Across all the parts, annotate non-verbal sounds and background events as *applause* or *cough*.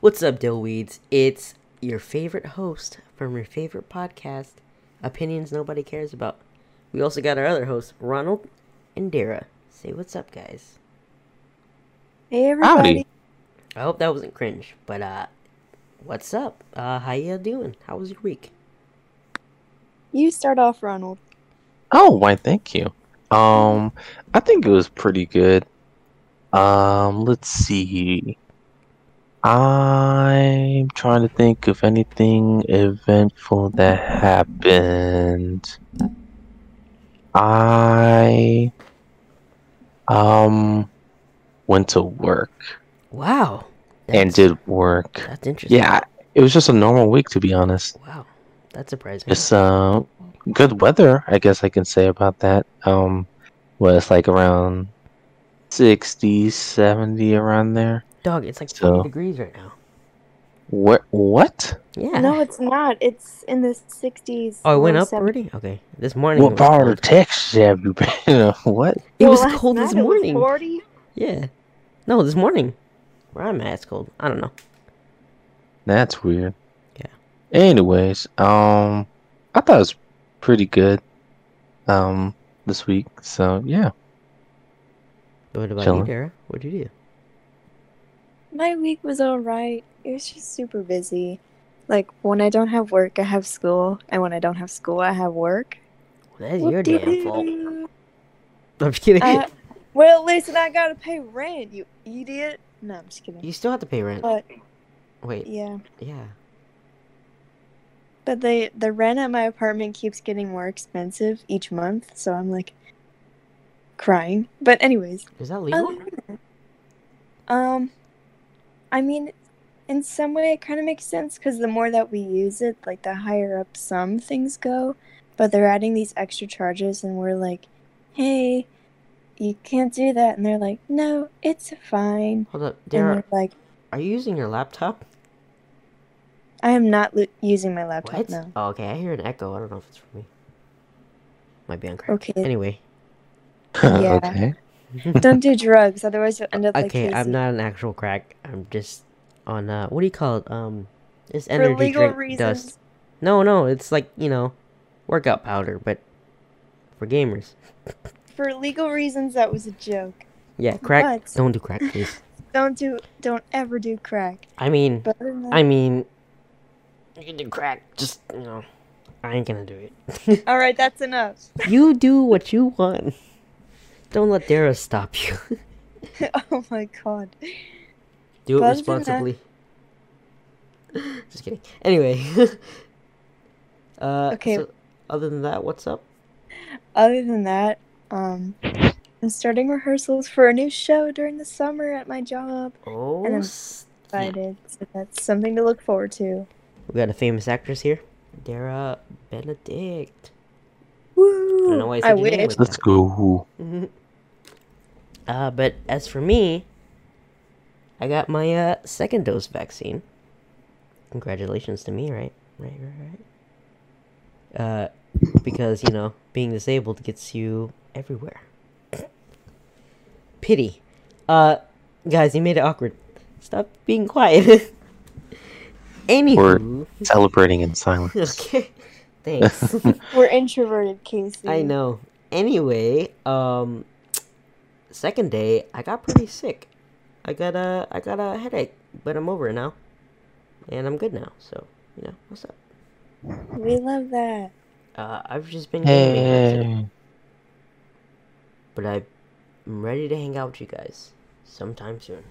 What's up, Dillweeds? It's your favorite host from your favorite podcast, Opinions Nobody Cares About. We also got our other hosts, Ronald and Dara. Say what's up, guys. Hey everybody. Howdy. I hope that wasn't cringe, but uh, what's up? Uh, how you doing? How was your week? You start off, Ronald. Oh, why? Thank you. Um, I think it was pretty good. Um, let's see. I'm trying to think of anything eventful that happened. I um went to work Wow. and did work. That's interesting. Yeah, it was just a normal week to be honest. Wow. That's surprising. It's uh good weather, I guess I can say about that. Um was like around 60, 70 around there. Dog, it's like 40 So- degrees right now. What what? Yeah. No, it's not. It's in the 60s. oh, it went up 70s. already? Okay. This morning. it What was part of Texas have you been? *laughs* what? It Well, was cold this night it was morning. 40. Yeah. No, this morning. Where I'm at, it's cold. I don't know. That's weird. Yeah. Anyways, um I thought it was pretty good um this week. So yeah. What about Chilling. you, Dara? What'd you do? My week was alright. It was just super busy. Like, when I don't have work, I have school. And when I don't have school, I have work. Well, that's your damn fault. I'm just kidding. Uh, well, listen, I gotta pay rent, you idiot. No, I'm just kidding. you still have to pay rent. But, Wait. yeah. Yeah. But the, the rent at my apartment keeps getting more expensive each month, so I'm like crying. But, anyways. Is that legal? Um, I mean, in some way, it kind of makes sense because the more that we use it, like the higher up some things go. But they're adding these extra charges, and we're like, "Hey, you can't do that," and they're like, "No, it's fine." Hold up, And Dara. they're like, Are you using your laptop? "I am not lo- using my laptop What? now." Oh, okay. I hear an echo. I don't know if it's from me. Might be on crack. Okay. Anyway. *laughs* Yeah. okay. *laughs* Don't do drugs, otherwise you'll end up like okay, Kaycee. I'm not an actual crack. I'm just on uh what do you call it? Um this For legal drink reasons. dust. No, no, it's like, you know, workout powder, but for gamers. *laughs* For legal reasons, that was a joke. Yeah, crack. But- Don't do crack, please. *laughs* Don't do, don't ever do crack. I mean, than I mean, you can do crack. Just you know, I ain't gonna do it. all right, that's enough. you do what you want. Don't let Dara stop you. *laughs* *laughs* oh my god. do it But other than that- responsibly. *laughs* Just kidding. Anyway. uh, Okay. so other than that, what's up? Other than that, um, I'm starting rehearsals for a new show during the summer at my job. Oh, And I'm s- Excited, so that's something to look forward to. we got a famous actress here, Dara Benedict. Woo! I don't know why I I your wish. like Let's go. Uh, but as for me, I got my uh, second dose vaccine. Congratulations to me, right? Right, right, right. Uh, because you know, being disabled gets you everywhere. Pity. Uh, guys, you made it awkward. Stop being quiet. *laughs* Anywho, We're Celebrating in silence. *laughs* okay, thanks. *laughs* We're introverted, Kaycee. I know. Anyway, um, second day, I got pretty sick. I got a, I got a headache, but I'm over it now, and I'm good now. So, you know, what's up? We love that. Uh, I've just been gaming. Hey. but I'm ready to hang out with you guys sometime soon.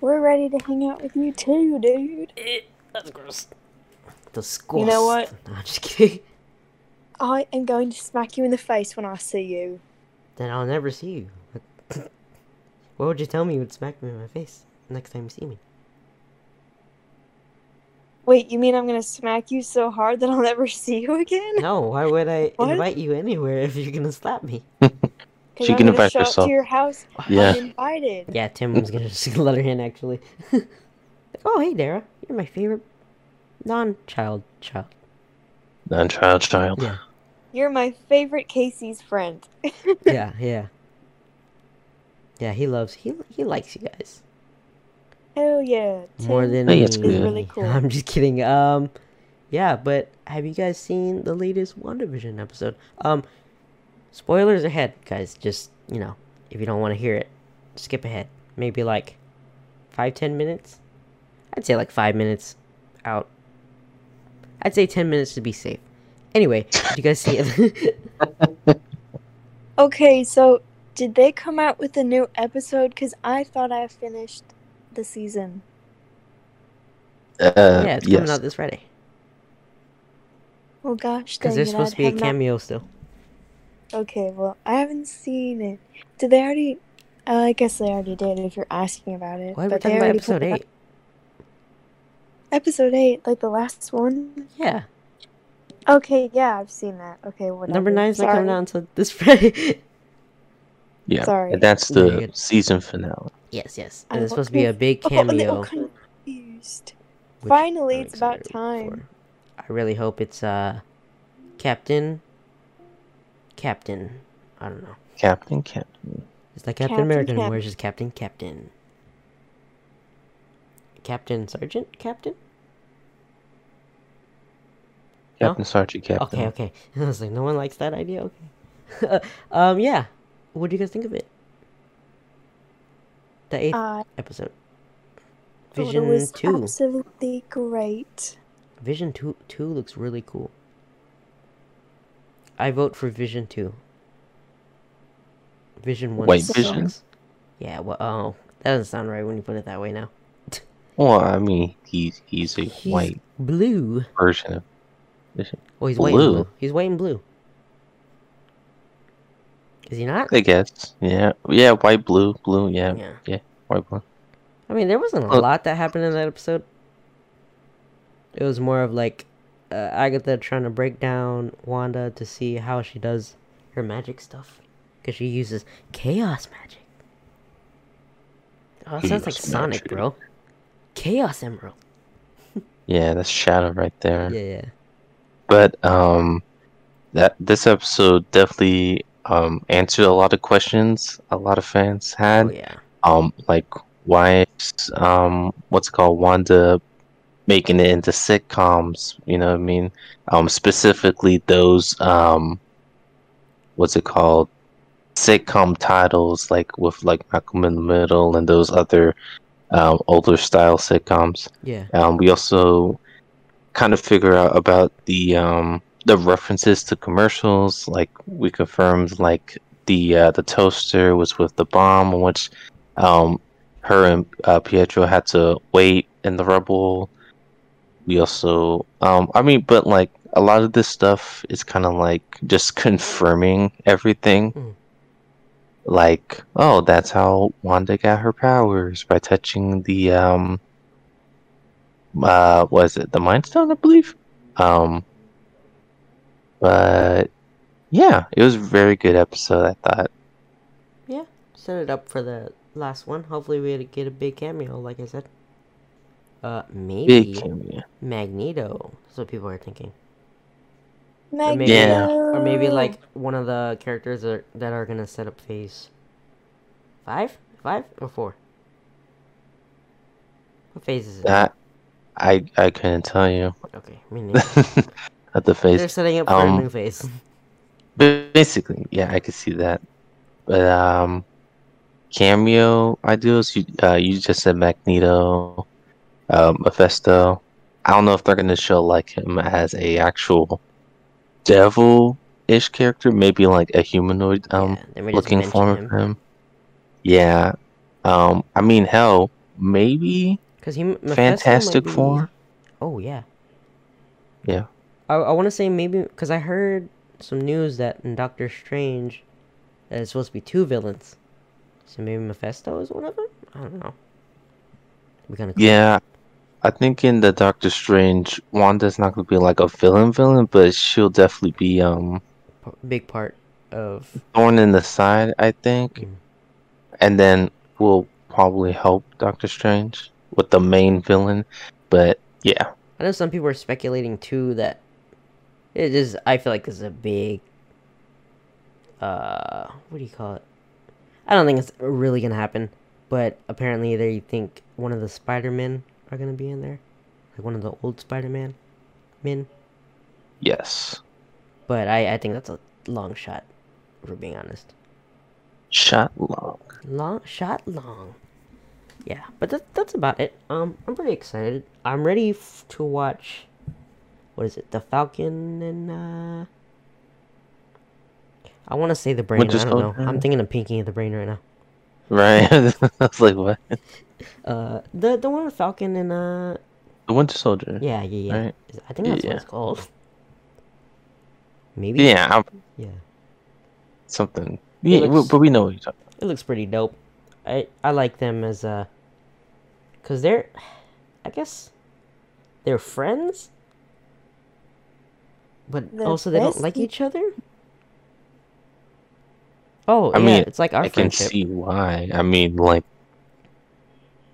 We're ready to hang out with you too, dude. Eh, That's gross. The school. You know what? *laughs* No, I'm just kidding. I am going to smack you in the face when I see you. Then I'll never see you. What would you tell me you would smack me in my face next time you see me? Wait, you mean I'm gonna smack you so hard that I'll never *laughs* see you again? No, why would I *laughs* What? invite you anywhere if you're gonna slap me? *laughs* She I'm can invite show up herself. to your house Yeah. uninvited. Yeah, Tim was gonna just let her in actually. oh, hey, Dara, you're my favorite non-child child. Non-child child. Yeah, You're my favorite Kaycee's friend. yeah, yeah. Yeah, he loves he he likes you guys. Hell yeah. More than I think it's me. good. really cool. *laughs* I'm just kidding. Um, yeah, but have you guys seen the latest WandaVision episode? Um, spoilers ahead, guys. Just you know, if you don't want to hear it, skip ahead. Maybe like five, ten minutes. I'd say like five minutes out. I'd say ten minutes to be safe. Anyway, did you guys see it? *laughs* Okay, so did they come out with a new episode? Because I thought I finished the season. Uh, yeah, it's coming out this Friday. Oh gosh, Because dang there's supposed I to be a have not- cameo still. Okay, well, I haven't seen it. Did they already? Uh, I guess they already did. If you're asking about it, Why are we but they talking about already episode put it out- Episode eight, like the last one. Yeah, Okay, yeah, I've seen that. Okay, whatever. number nine's not coming out until this *laughs* Friday. Yeah, Sorry. and that's the good. season finale. yes, yes. I And it's supposed to be a conf- big *laughs* Oh, a little cameo. confused. Finally, I'm it's about time. for. I really hope it's uh Captain Captain. I don't know. Captain, Captain. It's like Captain, Captain American, Cap- where's his Captain Captain? Captain Sergeant Captain? No? Captain Sergeant, Captain. Okay, okay. *laughs* I was like, no one likes that idea. Okay. *laughs* um, yeah. What do you guys think of it? The eighth uh, I episode. thought it Vision was two. absolutely great. Vision two two looks really cool. I vote for Vision two. Vision one. White. Vision? Yeah. Well, oh, that doesn't sound right when you put it that way. Now. Well, I mean, he's he's a He's white blue. version of Vision. Oh, he's white and Blue? blue. He's white and blue. Is he not? I guess. Yeah, yeah, white, blue, blue. Yeah, Yeah. yeah, white, blue. I mean, there wasn't a lot that happened in that episode. It was more of like uh, Agatha trying to break down Wanda to see how she does her magic stuff. Because she uses chaos magic. Oh, that sounds like Sonic, magic. bro. Chaos Emerald. *laughs* Yeah, that's Shadow right there. Yeah, yeah. But um, that this episode definitely um answered a lot of questions a lot of fans had. Oh, yeah. um like why is um what's it called Wanda making it into sitcoms you know what I mean um specifically those um what's it called sitcom titles like with like Malcolm in the Middle and those other um older style sitcoms Yeah. um we also kind of figure out about the um the references to commercials like we confirmed like the uh, the toaster was with the bomb which um her and uh, Pietro had to wait in the rubble. We also um I mean but like a lot of this stuff is kind of like just *laughs* confirming everything. Mm. like oh that's how Wanda got her powers by touching the um uh was it the mind stone i believe? Um but yeah it was a very good episode i thought Yeah. Set it up for the last one. Hopefully, we get a big cameo, like I said. Uh, maybe big cameo Magneto. That's what people are thinking. Magneto. maybe- Yeah. Or maybe like one of the characters are, that are gonna set up phase five, five or four. What phase is it? that i i couldn't tell you okay, me neither. *laughs* at the They're setting up for um, a new face. *laughs* basically yeah i could see that but um cameo ideas you uh you just said magneto um mephisto i don't know if they're gonna show like him as a actual devil-ish character maybe like a humanoid um yeah, they may just looking form him. of him yeah um i mean hell maybe Cause he Mephisto fantastic be- Oh yeah. Yeah. I I want to say maybe because I heard some news that in Doctor Strange, that it's supposed to be two villains. So maybe Mephisto is one of them. I don't know. We kind of yeah i think in the doctor strange wanda's not gonna be like a villain villain but she'll definitely be um big part of thorn in the side, I think, Mm. and then will probably help Doctor Strange with the main villain. But yeah, I know some people are speculating too that it is. I feel like this is a big. Uh, what do you call it? I don't think it's really gonna happen. but apparently they think one of the Spider-Men are gonna be in there, like one of the old Spider-Man men. Yes. But I, I think that's a long shot, for being honest. Shot long. Long shot long. Yeah, but that, that's about it. Um, I'm pretty excited. I'm ready f- to watch. What is it? The Falcon and uh. I want to say the brain. I don't know. I'm thinking of Pinky and the Brain right now. Right. *laughs* I was like, what? Uh, the the one with Falcon and uh. The Winter Soldier. Yeah, yeah, yeah. Right. I think that's what it's called. Maybe. Yeah, I'm, Yeah. something. Yeah, looks- but we know what you're talking It looks pretty dope. I I like them as uh cuz they're I guess they're friends but They're also they don't like each other? Oh, I yeah, mean, it's like our I can see why. I mean, like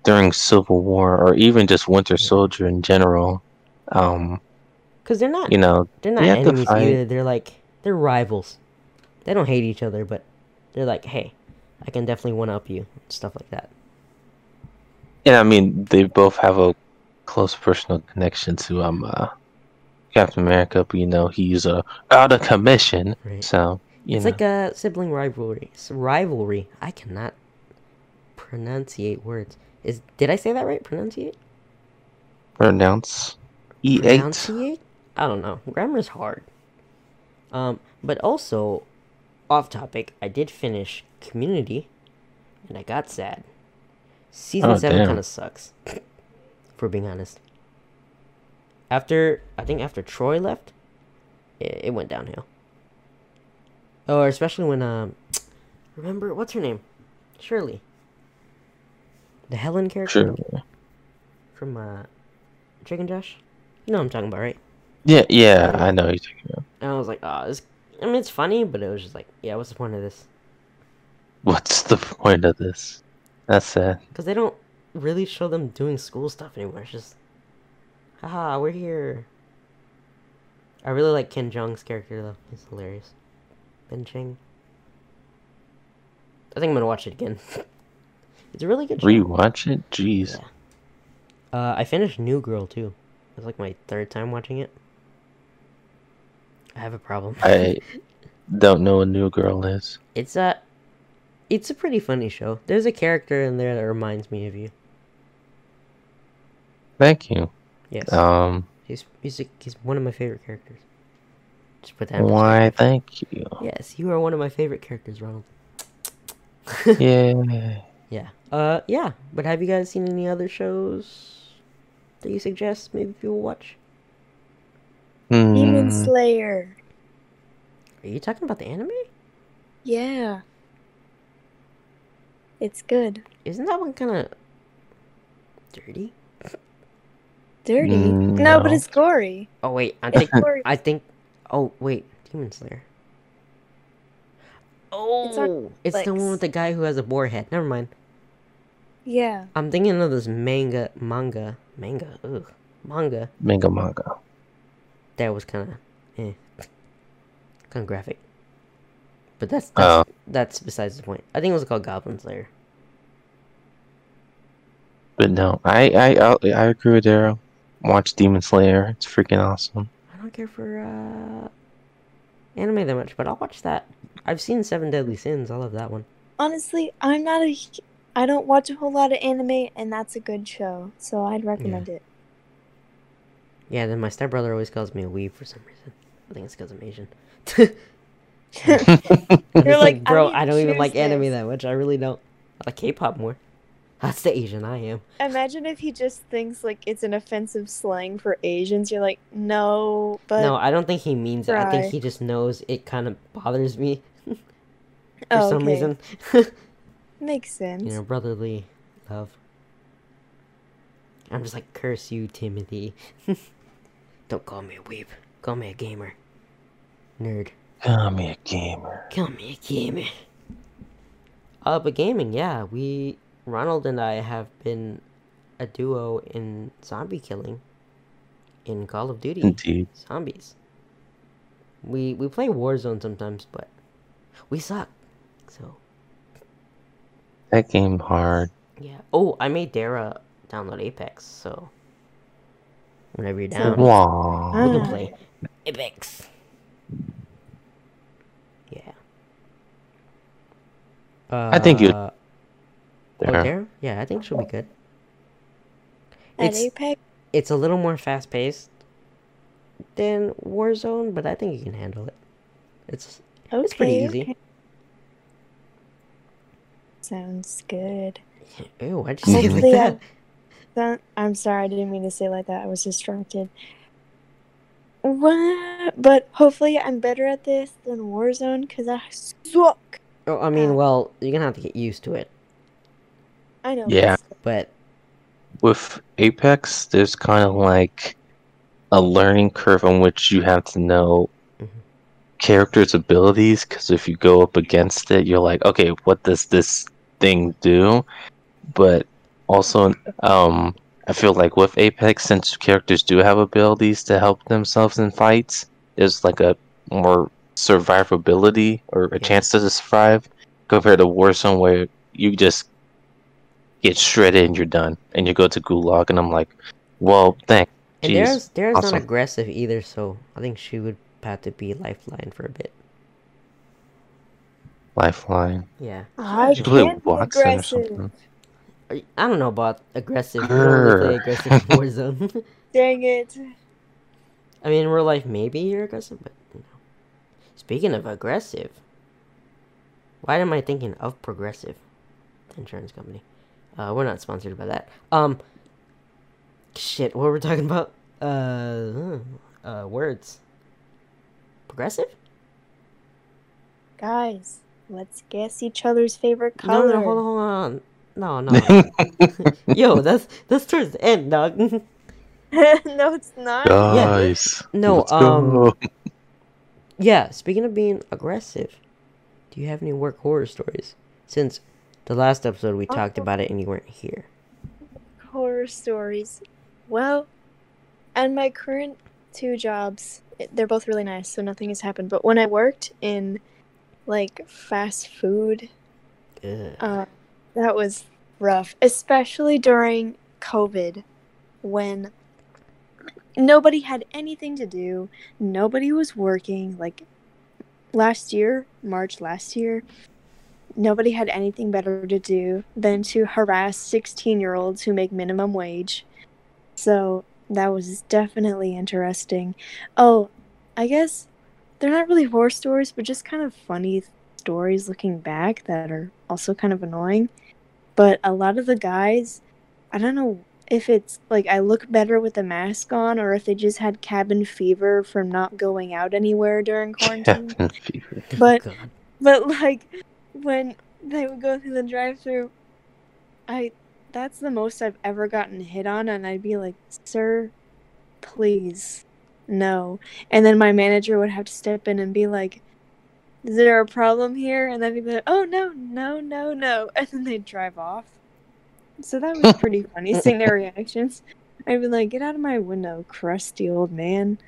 during Civil War or even just Winter Soldier in general, um, Cuz they're not you know, they're not they enemies either. They're like they're rivals. They don't hate each other, but they're like, "Hey, I can definitely one up you." Stuff like that. and I mean, they both have a close personal connection to um uh, Captain America, but you know, he's uh, out of commission, Right. so you it's know, like a sibling rivalry. It's rivalry. I cannot pronunciate words. Is did I say that right? Pronunciate? pronounce E eight. Pronunciate? I don't know. Grammar's hard. Um, but also, off topic, I did finish Community, and I got sad. Season Oh, seven kind of sucks, *laughs* for being honest. After I think after Troy left, it, it went downhill. Or especially when um, *tsk* remember what's her name, Shirley. The Helen character Sure. from uh, Chicken Josh. You know what I'm talking about, right? Yeah, yeah, I know you're talking about. And I was like, oh, this. I mean, it's funny, but it was just like, yeah, what's the point of this? What's the point of this? That's sad. Because they don't really show them doing school stuff anymore. It's just, haha, we're here. I really like Ken Jeong's character though. He's hilarious. Ben Chang. I think I'm gonna watch it again. *laughs* it's a really good show. Rewatch it? Jeez. Yeah. Uh, I finished New Girl too. It's like my third time watching it. I have a problem. I *laughs* don't know what New Girl is. It's a, it's a pretty funny show. There's a character in there that reminds me of you. Thank you. Yes, Um, he's he's a, he's one of my favorite characters. Just put that. in why? Thank you. Yes, you are one of my favorite characters, Ronald. *laughs* Yeah. Yeah. Uh, yeah. But have you guys seen any other shows that you suggest maybe people watch? Demon Hmm. Slayer. Are you talking about the anime? Yeah. It's good. Isn't that one kind of dirty? Dirty. Mm, no, but it's gory. Oh wait, I think Gory. I think. Oh wait, Demon Slayer. Oh, it's, the one with the guy who has a boar head. Never mind. Yeah. I'm thinking of this manga, manga, manga, ugh, manga Manga manga. that was kind of, eh, kind of graphic. But that's that's, Oh. that's besides the point. I think it was called Goblin Slayer. But no, I I I, I agree with Daryl. Watch Demon Slayer. It's freaking awesome. I don't care for uh, anime that much, but I'll watch that. I've seen Seven Deadly Sins. I love that one. Honestly, I'm not a. I don't watch a whole lot of anime, and that's a good show. So I'd recommend it. Yeah, then my stepbrother always calls me a weeb for some reason. I think it's because I'm Asian. *laughs* *laughs* You're It's like, bro, need I don't even choose like anime that much. I really don't. I like K-pop more. That's the Asian I am. Imagine if he just thinks like it's an offensive slang for Asians. You're like, no, but no, I don't think he means it. I think he just knows it kind of bothers me *laughs* for Oh, some okay. reason. *laughs* makes sense. you know, brotherly love. I'm just like, curse you, Timothy. *laughs* don't call me a weep. Call me a gamer. Nerd. Call me a gamer. Call me a gamer. Uh, but gaming, yeah, we Ronald and I have been a duo in zombie killing in Call of Duty Indeed. Zombies. We we play Warzone sometimes, but we suck. So That game hard. Yeah. Oh, I made Dara download Apex, so whenever you're down, Wow. we can play Apex. Yeah. Uh, I think you- Oh, There. Yeah, I think she'll be good. It's Apex, it's a little more fast paced than Warzone, but I think you can handle it. It's okay, it's pretty easy. okay. Sounds good. Ew, why'd you say it like Hopefully, that? That, I'm sorry, I didn't mean to say it like that. I was distracted. What? But hopefully, I'm better at this than Warzone because I suck. Oh, I mean, well, you're gonna have to get used to it, I know. Yeah. but With Apex, there's kind of like a learning curve on which you have to know Mhm. characters' abilities. Because if you go up against it, you're like, okay, what does this thing do? But also, um, I feel like with Apex, since characters do have abilities to help themselves in fights, there's like a more survivability or a Yeah. chance to survive compared to Warzone, where you just get shredded and you're done, and you go to Gulag, and I'm like, well, thank. and Jeez, Dara's Dara's awesome. not aggressive either, so I think she would have to be lifeline for a bit. Lifeline. Yeah, I You can't be Wattson or aggressive. something. I I don't know about aggressive. You don't really play Grr. aggressive *laughs* Warzone. Dang it. I mean, in real life, maybe you're aggressive, but you know. Speaking of aggressive, why am I thinking of Progressive, the insurance company? Uh, we're not sponsored by that. Um, shit, what were we talking about? Uh, uh, words. Progressive? Guys, let's guess each other's favorite color. no, hold on, hold on. No, no. *laughs* *laughs* Yo, that's that's towards the end, dog. *laughs* no, it's not. Guys, No, let's um, go. Yeah, speaking of being aggressive, do you have any work horror stories? Since the last episode we talked Oh. about it and you weren't here. Horror stories. Well, and my current two jobs, they're both really nice, so nothing has happened. But when I worked in like fast food, uh, that was rough, especially during COVID when nobody had anything to do, nobody was working. Like last year, March last year, nobody had anything better to do than to harass 16 year olds who make minimum wage. So that was definitely interesting. Oh, I guess they're not really horror stories, but just kind of funny stories looking back that are also kind of annoying. But a lot of the guys, I don't know if it's like I look better with a mask on or if they just had cabin fever from not going out anywhere during quarantine. *laughs* Cabin fever. but- God. *laughs* But like when they would go through the drive-through, I that's the most I've ever gotten hit on, and I'd be like, "Sir, please, no." And then my manager would have to step in and be like, "Is there a problem here?" And then he'd be like, "Oh no, no, no, no," *laughs* and then they'd drive off. So that was pretty *laughs* funny seeing their reactions. I'd be like, "Get out of my window, crusty old man."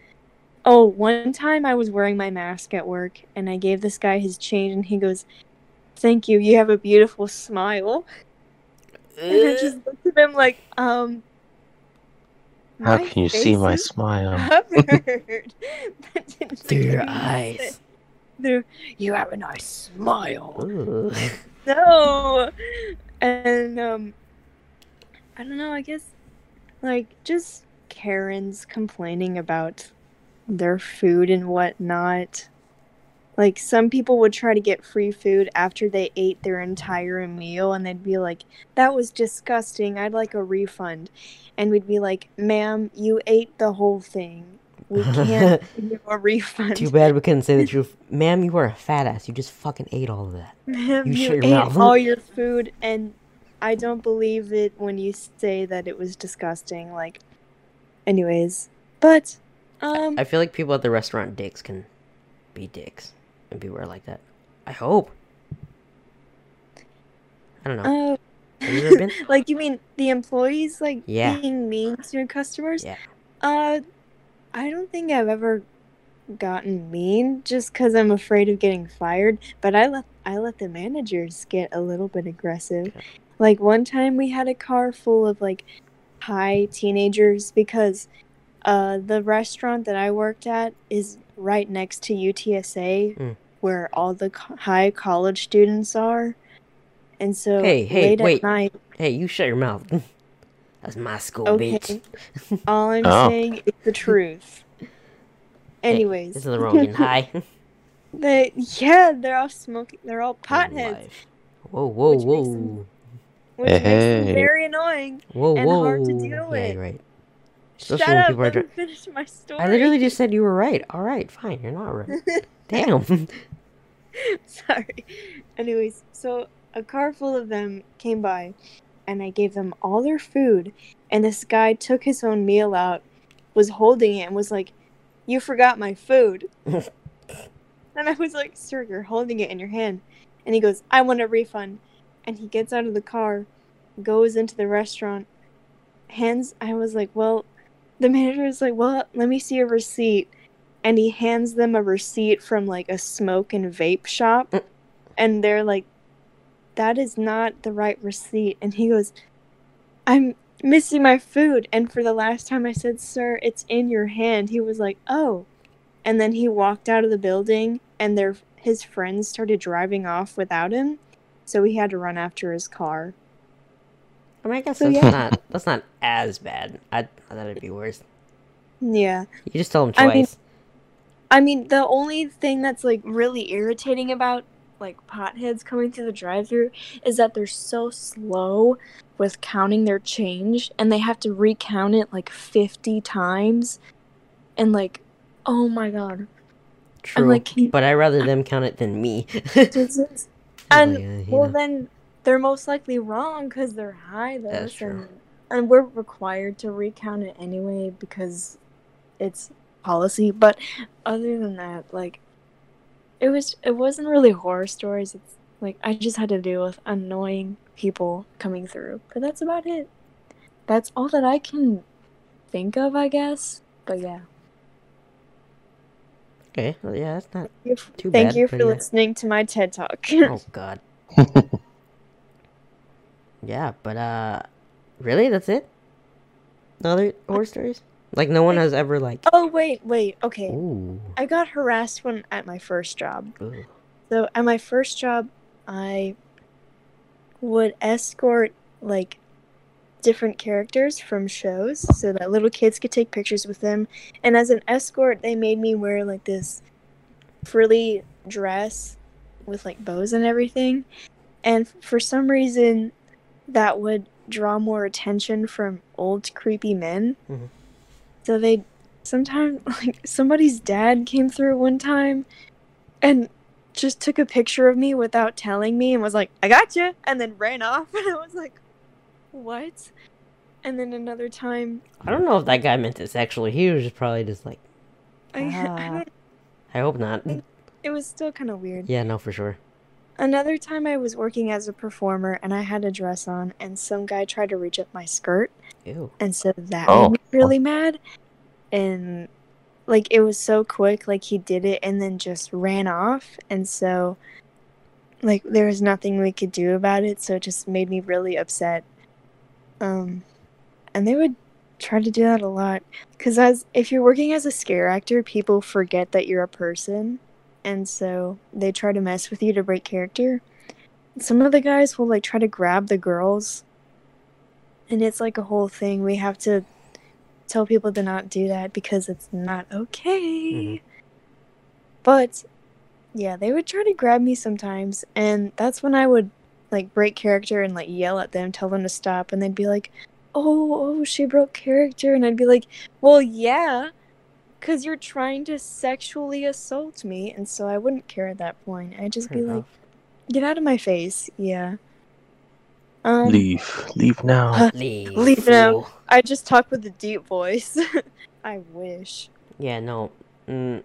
Oh, one time I was wearing my mask at work and I gave this guy his change and he goes, Thank you, you have a beautiful smile. And I just looked at him like, um How can you see my smile? *laughs* covered." *laughs* That didn't Through your eyes. Through you have a nice smile. *laughs* No. And um I don't know, I guess like just Karens complaining about their food and whatnot. Like some people would try to get free food after they ate their entire meal and they'd be like, That was disgusting, I'd like a refund. And we'd be like, Ma'am, you ate the whole thing. We *laughs* can't give a refund. Too bad we couldn't say the *laughs* truth. Ma'am, you are a fat ass. You just fucking ate all of that. Ma'am, You you, ate mouth. all *laughs* your food, and I don't believe it when you say that it was disgusting. Like, anyways, but um, I feel like people at the restaurant dicks can be dicks and be weird like that. I hope. I don't know. uh, Have you ever been? *laughs* like you mean the employees like Yeah. being mean to your customers? Yeah. Uh, I don't think I've ever gotten mean just because I'm afraid of getting fired. But I let I let the managers get a little bit aggressive. Like one time we had a car full of like high teenagers because uh the restaurant that I worked at is right next to UTSA Mm. where all the co- high college students are. And so Hey, hey, late wait. at night, Hey, you shut your mouth. *laughs* That's my school, okay, bitch. *laughs* all I'm Oh. saying is the truth. *laughs* Anyways, This is the wrong high. they yeah, they're all smoking. They're all potheads, Whoa, whoa, Which makes whoa. them- which makes them very annoying. Whoa, and whoa. hard to deal Yeah, with. right. Especially Shut when up. people are dri- finish my story. I literally just said you were right. All right, fine. You're not right. *laughs* Damn. *laughs* Sorry. Anyways, so a car full of them came by, and I gave them all their food, and this guy took his own meal out, was holding it, and was like, "You forgot my food." *laughs* and I was like, "Sir, you're holding it in your hand," and he goes, "I want a refund," and he gets out of the car, goes into the restaurant, hands. I was like, "Well," the manager is like, "Well, let me see your receipt." and he hands them a receipt from like a smoke and vape shop. Mm. and they're like that is not the right receipt. And he goes i'm missing my food. And for the last time i said sir it's in your hand. He was like oh. And then he walked out of the building and their his friends started driving off without him. So he had to run after his car I mean, I guess So, that's yeah. not that's not as bad. I, I thought it'd be worse. yeah You just tell them I mean- twice. I mean, the only thing that's like really irritating about like potheads coming through the drive-through is that they're so slow with counting their change and they have to recount it like 50 times and like oh my god True. i'm like but I'd rather them count it than me. does this *laughs* I'm and like, well then they're most likely wrong because they're high though That's true. and we're required to recount it anyway because it's policy but other than that like it was it wasn't really horror stories it's like i just had to deal with annoying people coming through but that's about it that's all that i can think of i guess but yeah okay, well, yeah, that's not. If- Too bad. thank you but for yeah. listening to my ted talk Oh God. *laughs* yeah, but uh, really, that's it. No other horror stories? Like no one has ever like. oh wait wait okay Ooh. i got harassed when at my first job Ooh. So at my first job, I would escort like different characters from shows so that little kids could take pictures with them. And as an escort, they made me wear like this frilly dress with like bows and everything. And for some reason, that would draw more attention from old creepy men. Mhm. So they sometimes *laughs* like somebody's dad came through one time and just took a picture of me without telling me and was like, I got you, and then ran off. *laughs* And I was like, what? And then another time, I don't know if that guy meant it sexually. He was just probably just like. I, *laughs* I Ah. don't, I hope not. it was still kind of weird. Yeah, no, for sure. Another time, I was working as a performer and I had a dress on, and some guy tried to reach up my skirt, Ew. and so that Oh. made me really mad. And like it was so quick, like he did it and then just ran off, and so like there was nothing we could do about it, so it just made me really upset. Um, and they would try to do that a lot because as if you're working as a scare actor, people forget that you're a person, and so they try to mess with you to break character. Some of the guys will like try to grab the girls and it's like a whole thing. We have to tell people to not do that because it's not okay. Mhm. But yeah, they would try to grab me sometimes, and that's when I would like break character and like yell at them, tell them to stop, and they'd be like, "Oh, oh, she broke character," and I'd be like, "Well, yeah." Cause you're trying to sexually assault me, and so I wouldn't care at that point. I'd just Fair be like, "Get out of my face!" Yeah. Um, leave, leave now. Uh, Leave. leave now. I just talk with a deep voice. *laughs* I wish. Yeah, no. Mm,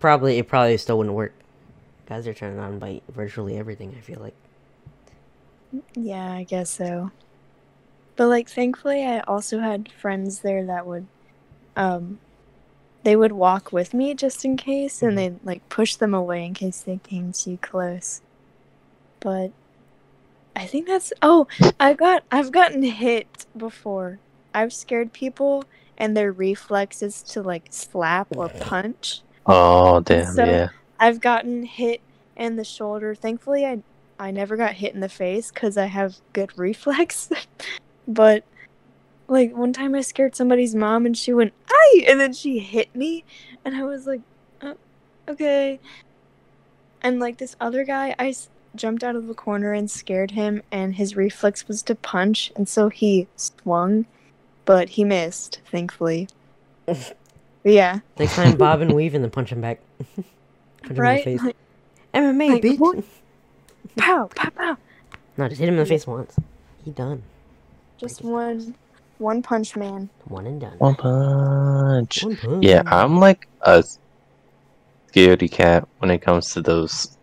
probably it probably still wouldn't work. Guys are turned on by virtually everything. I feel like. Yeah, I guess so. But like thankfully I also had friends there that would um they would walk with me just in case and Mhm. they'd like push them away in case they came too close. But I think that's oh, I got I've gotten hit before. I've scared people and their reflexes to like slap or punch. Oh damn, So- yeah. I've gotten hit in the shoulder. Thankfully, I I never got hit in the face because I have good *laughs* reflex. but like one time, I scared somebody's mom and she went "ay," and then she hit me, and I was like, oh, okay. And like this other guy, I s- jumped out of the corner and scared him, and his reflex was to punch, and so he swung, but he missed, thankfully. But *laughs* yeah, Next time, bob and weave and then punch him back. *laughs* punch him right? in the face. Like, MMA, like, bitch. what? pow, pow, pow. No, just hit him in the face once. He done. Just one, one punch man. One and done. One punch. One punch. Yeah, I'm like a scaredy cat when it comes to those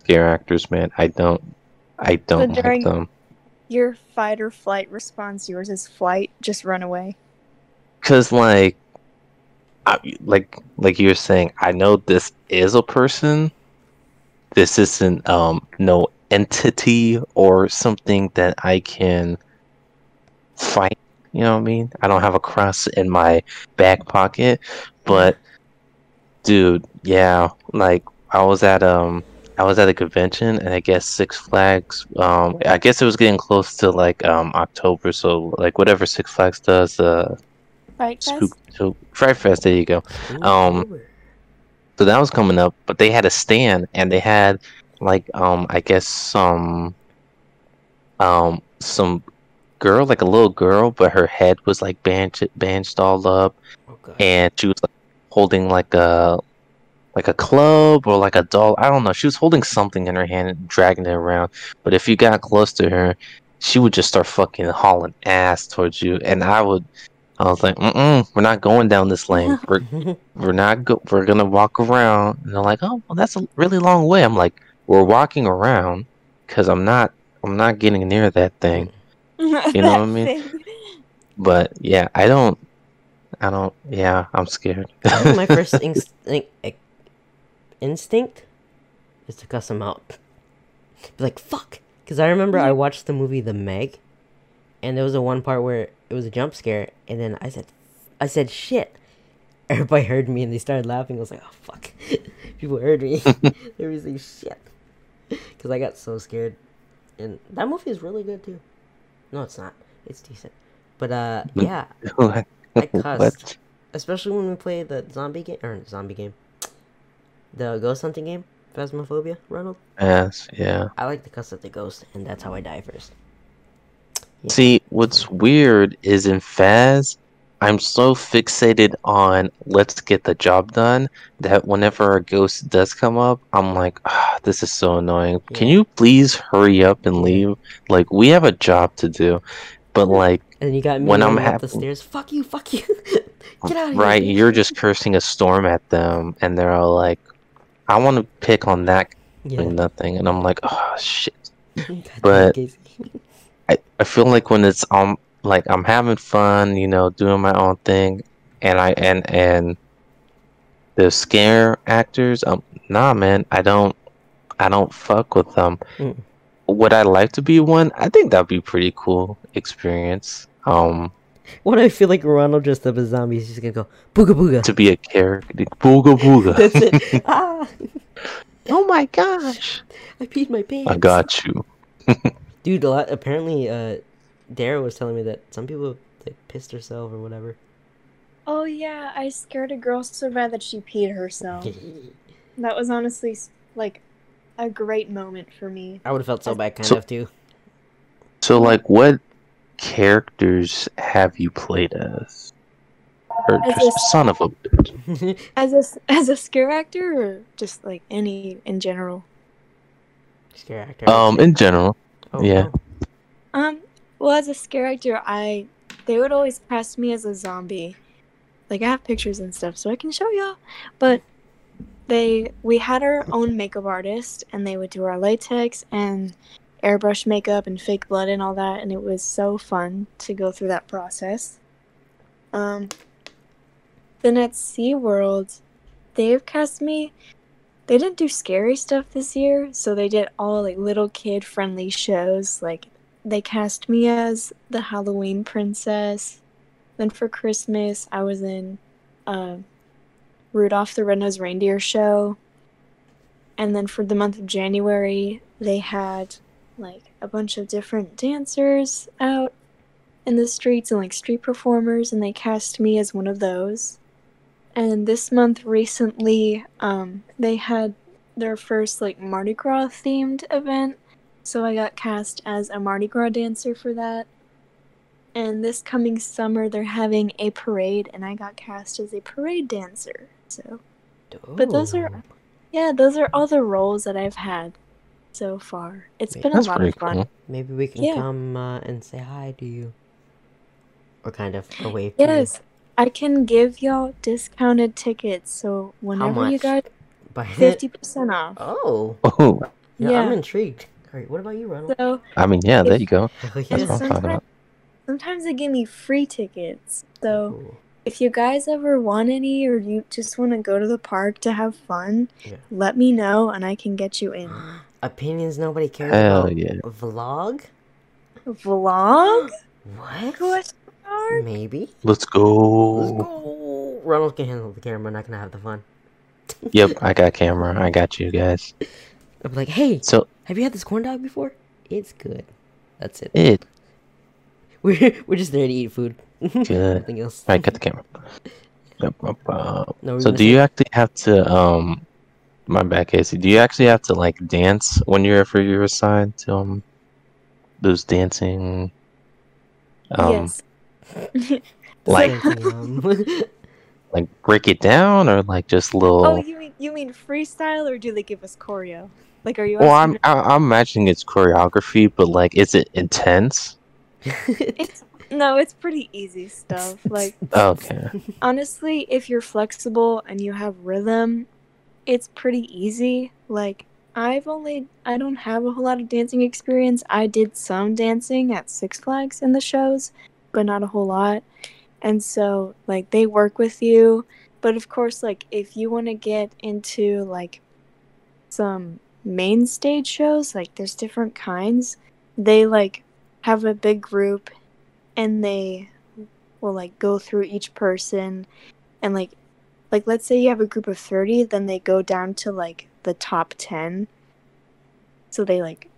scare actors, man. I don't, I don't like them. Your fight or flight response. Yours is flight. Just run away. Cause like, I, like, like you were saying, I know this is a person. This isn't um no entity or something that I can fight. You know what I mean? I don't have a cross in my back pocket, but dude, yeah, like I was at um I was at a convention and I guess Six Flags um I guess it was getting close to like um October, so like whatever Six Flags does, uh Fight fest. Spook so Fright Fest, there you go. Ooh, um. So that was coming up, but they had a stand and they had like um I guess some um some girl, like a little girl, but her head was like bandaged bandaged all up and she was like, holding like a like a club or like a doll. I don't know. She was holding something in her hand and dragging it around. But if you got close to her, she would just start fucking hauling ass towards you, and I would. I was like, Mm-mm, we're not going down this lane. *laughs* We're we're not go- we're gonna walk around. And they're like, oh, well, that's a really long way. I'm like, we're walking around because I'm not I'm not getting near that thing. *laughs* you know what I mean? But yeah, I don't. I don't. Yeah, I'm scared. My first *laughs* inst- eh, instinct is to cuss him out. Be like, fuck. Because I remember I watched the movie The Meg, and there was a one part where it was a jump scare, and then I said, I said shit. Everybody heard me and they started laughing. I was like, oh fuck. *laughs* People heard me. they were saying shit. Because I got so scared. And that movie is really good too. No, it's not. It's decent. But uh, yeah. *laughs* I cussed. What? especially when we play the zombie game or zombie game, the ghost hunting game, Phasmophobia. Ronald, Yes, yeah. I like to cuss at the ghost, and that's how I die first. Yeah. See, what's weird is in Faz, I'm so fixated on let's get the job done that whenever a ghost does come up, I'm like, ah, this is so annoying. Can you please hurry up and leave? Like, we have a job to do. But, like, And you got me When I'm up the stairs. Fuck you! Fuck you! *laughs* Get out of here! right, you're just cursing a storm at them, and they're all like, I want to pick on that yeah. nothing. And I'm like, oh, shit. *laughs* Goddamn but- *laughs* I, I feel like when it's um like I'm having fun, you know, doing my own thing, and I and and the scare actors, um, nah, man, I don't, I don't fuck with them. Mm. Would I like to be one? I think that'd be pretty cool experience. Um, When I feel like Ronald dressed up as zombies, he's just gonna go booga booga. to be a character, booga booga. That's it. ah! *laughs* *laughs* oh my gosh, I peed my pants. I got you. *laughs* Dude, a lot, apparently, uh, Dara was telling me that some people like pissed herself or whatever. Oh yeah, I scared a girl so bad that she peed herself. *laughs* That was honestly like a great moment for me. I would have felt so bad, kind So- of too. So, like, what characters have you played as? Or As just a- son of a bitch. *laughs* As a s- as a scare actor, or just like any in general. Scare actor. Um, in general. Oh, yeah. wow. Um, well, as a scare actor, I they would always cast me as a zombie. Like I have pictures and stuff, so I can show y'all. But they we had our own makeup artist, and they would do our latex and airbrush makeup and fake blood and all that, and it was so fun to go through that process. Um, then at SeaWorld, they've cast me they didn't do scary stuff this year, so they did all like little kid friendly shows. Like they cast me as the Halloween princess. Then for Christmas, I was in uh, Rudolph the Red-Nosed Reindeer show. And then for the month of January, they had like a bunch of different dancers out in the streets and like street performers, and they cast me as one of those. And this month, recently, um, they had their first like Mardi Gras themed event, so I got cast as a Mardi Gras dancer for that. And this coming summer, they're having a parade, and I got cast as a parade dancer. So, But those are- yeah, those are all the roles that I've had so far. It's Wait, been a lot of fun. cool. Maybe we can Yeah. come uh, and say hi to you. Or kind of a wave to you. Yes, I can give y'all discounted tickets, so whenever you much? guys Buy fifty percent off. Oh, Oh, yeah, I'm intrigued. All right, what about you, Ronald? So I mean, yeah, there you go. *laughs* That's what I'm talking sometimes, about. sometimes they give me free tickets. So oh, Cool. if you guys ever want any, or you just want to go to the park to have fun, Yeah. let me know and I can get you in. *gasps* Opinions nobody cares Hell about. yeah. Vlog? Vlog? What? Question mark? Maybe. Let's Let's go. go. Ronald can handle the camera. Not gonna have the fun. Yep, *laughs* I got camera. I got you guys. I'm like, hey, So have you had this corn dog before? It's good. That's it. it *laughs* We're we're just there to eat food. *laughs* Good. Nothing else. I got the camera. Yep, up, up. No, So do say- you actually have to um my bad Kaycee, do you actually have to like dance when you're for your assigned to um those dancing um yes. *laughs* like- um, like break it down or like just little oh, you mean you mean freestyle, or do they give us choreo? Like, are you? Well, I'm asking- I- I'm imagining it's choreography, but like is it intense? *laughs* It's no, it's pretty easy stuff. Like Okay. honestly, if you're flexible and you have rhythm, it's pretty easy. Like I've only I don't have a whole lot of dancing experience. I did some dancing at Six Flags in the shows, but not a whole lot. And so like they work with you, but of course like if you want to get into like some main stage shows, like there's different kinds. They like have a big group and they will like go through each person and like like let's say you have a group of 30 then they go down to like the top 10 so they like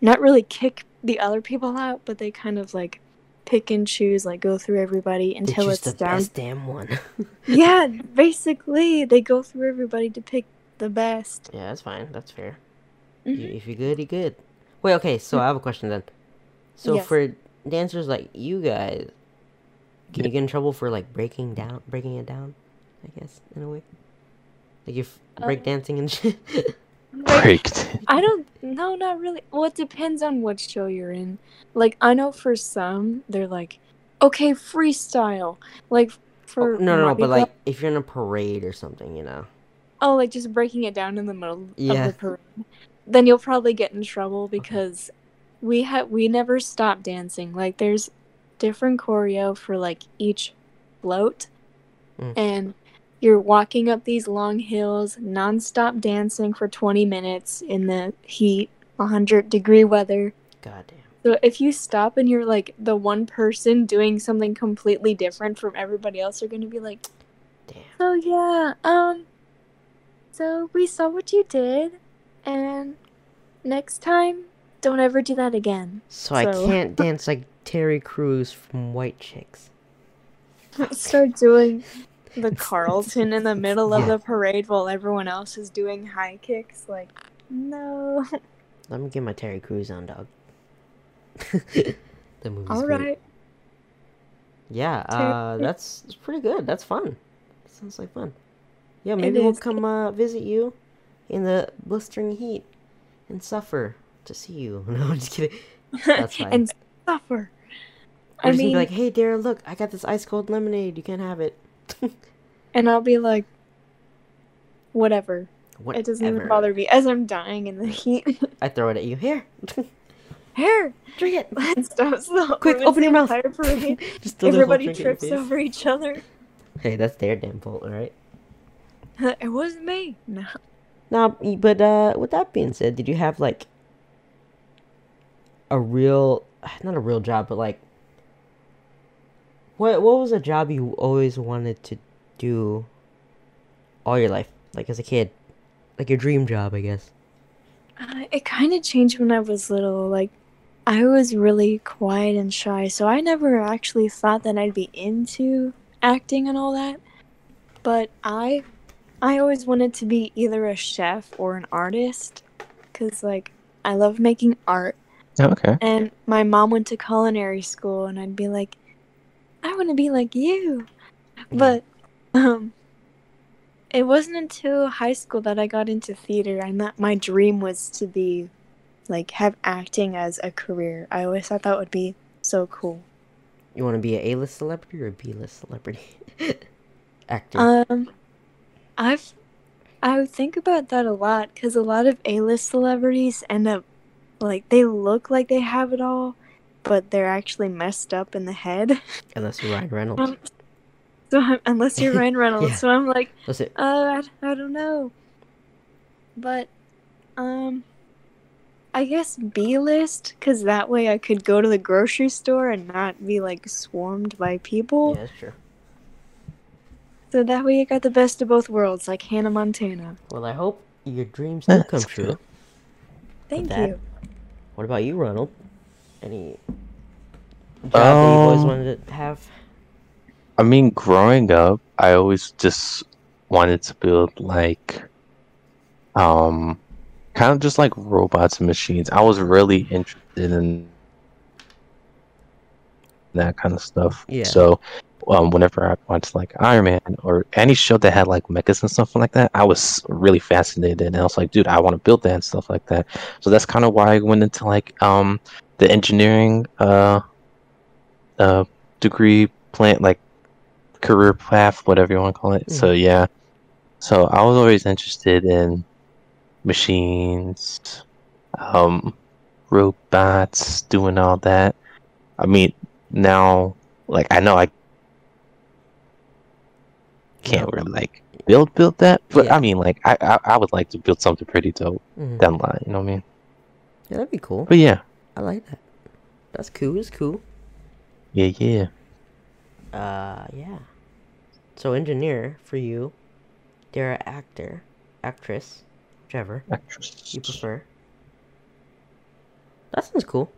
not really kick the other people out but they kind of like pick and choose like go through everybody until it's the down damn one. *laughs* yeah basically they go through everybody to pick the best yeah, that's fine. That's fair. Mhm. You, if you're good, you're good. Wait, okay. So I have a question then. So Yes. for dancers like you guys, can you get in trouble for like breaking down, breaking it down? I guess in a way. Like if break Uh, dancing and shit. *laughs* Like, Breaked. *laughs* I don't no not really. Well, it depends on what show you're in. Like I know for some they're like, okay, freestyle. Like for Oh, no, no, no. But like if you're in a parade or something, you know. Oh, like just breaking it down in the middle Yeah. of the parade, then you'll probably get in trouble because we have we never stop dancing. Like there's different choreo for like each float, Mm. and you're walking up these long hills, nonstop dancing for 20 minutes in the heat, 100 degree weather. Goddamn. So if you stop and you're like the one person doing something completely different from everybody else, you're gonna be like, Damn. "So yeah, um, so we saw what you did, and next time, don't ever do that again." So, I can't *laughs* dance like Terry Crews from White Chicks. Start doing the *laughs* Carlton in the middle of Yeah. the parade while everyone else is doing high kicks. Like, no. *laughs* Let me get my Terry Crews on, dog. the movie's All great. right. Yeah, uh, that's pretty good. That's fun. Sounds like fun. Yeah, maybe we'll come uh, visit you in the blistering heat and suffer to see you. *laughs* No, I'm just kidding. That's *laughs* fine. and suffer. I mean, be like, hey, Dara, look, I got this ice cold lemonade. You can't have it. *laughs* and I'll be like, whatever. Whatever. It doesn't even bother me as I'm dying in the heat. I throw it at you. Here, Here, drink it. stuff. So Quick, open your mouth. just throw the whole Everybody drink in your trips over each other. Hey, that's their damn fault, all right? *laughs* It wasn't me. No. Now, but uh, with that being said, did you have like a real, *sighs* not a real job, but like, what what was a job you always wanted to do all your life, like as a kid, like your dream job, I guess? Uh, it kind of changed when I was little. Like, I was really quiet and shy, so I never actually thought that I'd be into acting and all that. But I, I always wanted to be either a chef or an artist, cause like I love making art. Okay. And my mom went to culinary school, and I'd be like, I want to be like you. But um, it wasn't until high school that I got into theater, and that my dream was to be like have acting as a career. I always thought that would be so cool. You want to be a A-list celebrity or a B-list celebrity? *laughs* Actor. Um, I've I would think about that a lot because a lot of A-list celebrities end up like they look like they have it all, but they're actually messed up in the head. *laughs* Unless you're Ryan Reynolds. Um, so I'm, unless you're Ryan *laughs* Reynolds, Yeah. so I'm like, uh, I, I don't know, but um, I guess B-list because that way I could go to the grocery store and not be like swarmed by people. Yeah, that's true. So that way you got the best of both worlds, like Hannah Montana. Well, I hope your dreams do come good. true. Thank that. you. What about you, Ronald? Any job that you've always Um, wanted to have? I mean, growing up, I always just wanted to build like, um, kind of just like robots and machines. I was really interested in that kind of stuff. Yeah. So, um, whenever I watched like Iron Man or any show that had like mechas and stuff like that, I was really fascinated, and I was like, dude, I want to build that and stuff like that. So that's kind of why I went into like um the engineering uh uh degree plant like career path, whatever you want to call it. So yeah. So I was always interested in machines, um, robots, doing all that. I mean, now like I know I can't really like build build that, but Yeah. I mean like I, I I would like to build something pretty dope Mhm. down the line. You know what I mean? Yeah, that'd be cool. But yeah, I like that. That's cool. It's cool. yeah, yeah. Uh, yeah. So engineer for you, they're an actor, actress, whichever Actress. you prefer. That sounds cool.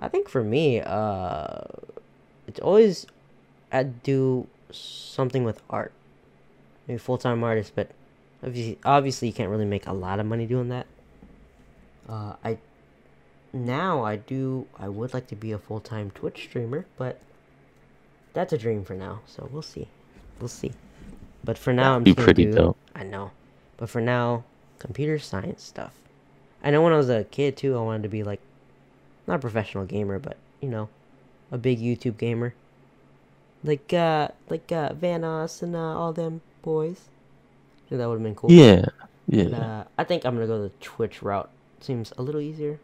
I think for me, uh, it's always I'd do something with art. Maybe full time artist, but obviously, obviously you can't really make a lot of money doing that. Uh, I now I do I would like to be a full time Twitch streamer, but that's a dream for now. So we'll see, we'll see. But for now, I'm Be pretty do- dope. I know, but for now, computer science stuff. I know when I was a kid too, I wanted to be like, not a professional gamer, but you know, a big YouTube gamer. Like uh, like uh, Vanoss and uh, all them boys. That would have been cool. Yeah, But, yeah. uh, I think I'm gonna go the Twitch route. Seems a little easier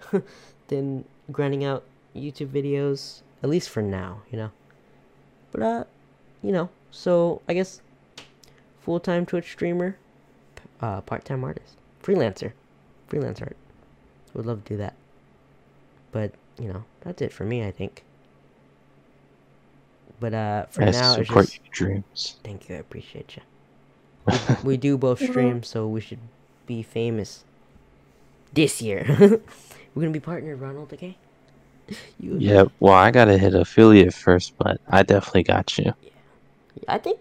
*laughs* than grinding out YouTube videos, at least for now, you know. But uh, you know, so I guess full time Twitch streamer, uh, part time artist, freelancer, freelance art. Would love to do that. But you know, that's it for me. I think. But uh, for I now, it's support just your dreams. thank you. I appreciate you *laughs* we do both stream, so we should be famous this year. *laughs* We're gonna be partnered, Ronald. Okay? *laughs* You, yeah, well, I gotta hit affiliate first, but I definitely got you. Yeah. I think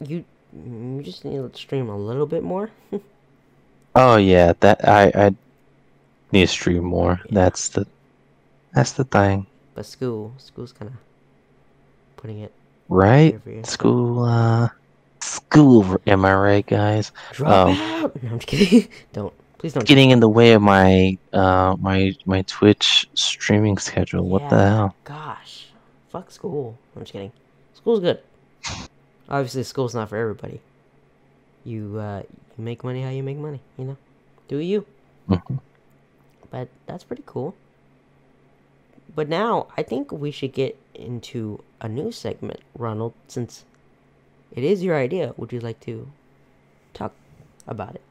you you just need to stream a little bit more. Oh yeah, that I I need to stream more. That's the that's the thing, but school, school's kind of putting it. right? School, uh, school. Am I right, guys? Drop Um, out. *laughs* No, I'm just kidding. *laughs* don't please don't. Getting in the way of my uh my my Twitch streaming schedule. What the hell? Gosh, fuck school. I'm just kidding. School's good. Obviously, school's not for everybody. You uh, you make money how you make money. You know, do you. Mm-hmm. But that's pretty cool. But now I think we should get into a new segment, Ronald. Since it is your idea, would you like to talk about it?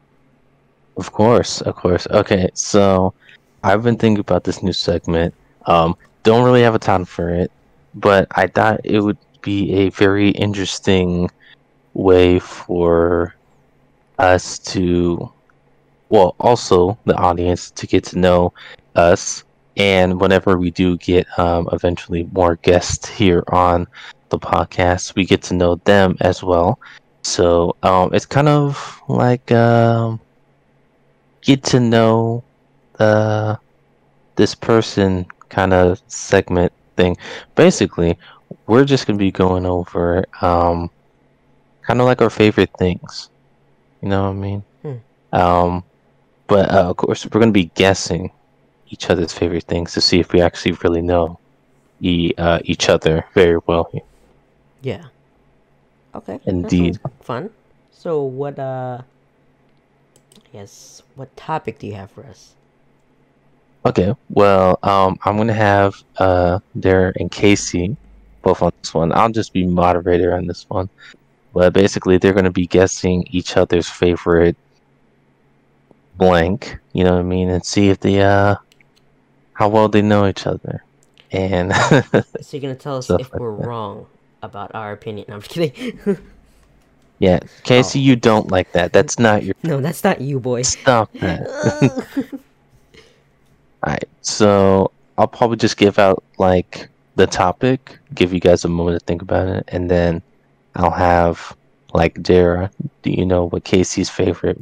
Of course, of course. Okay, so I've been thinking about this new segment. Um, don't really have a time for it, but I thought it would be a very interesting way for us to, well, also the audience to get to know us. And whenever we do get um, eventually more guests here on the podcast, we get to know them as well. So um, it's kind of like um, get to know the this person kind of segment thing. Basically, we're just gonna be going over um, kind of like our favorite things. You know what I mean? Hmm. Um, but uh, of course, we're gonna be guessing each other's favorite things to see if we actually really know e- uh, each other very well. Yeah. Okay. Indeed. Fun. So what uh yes, what topic do you have for us? Okay, well, um, I'm gonna have uh, Dara and Kaycee both on this one. I'll just be moderator on this one. But basically, they're gonna be guessing each other's favorite blank. You know what I mean, and see if they uh, how well they know each other. And *laughs* So you're gonna tell us if like we're that. wrong about our opinion. No, I'm just kidding. *laughs* yeah, Kaycee, oh. you don't like that. That's not your no, that's not you, boy. stop that. *laughs* Alright, so I'll probably just give out like the topic, give you guys a moment to think about it, and then I'll have like Dara, do you know what Kaycee's favorite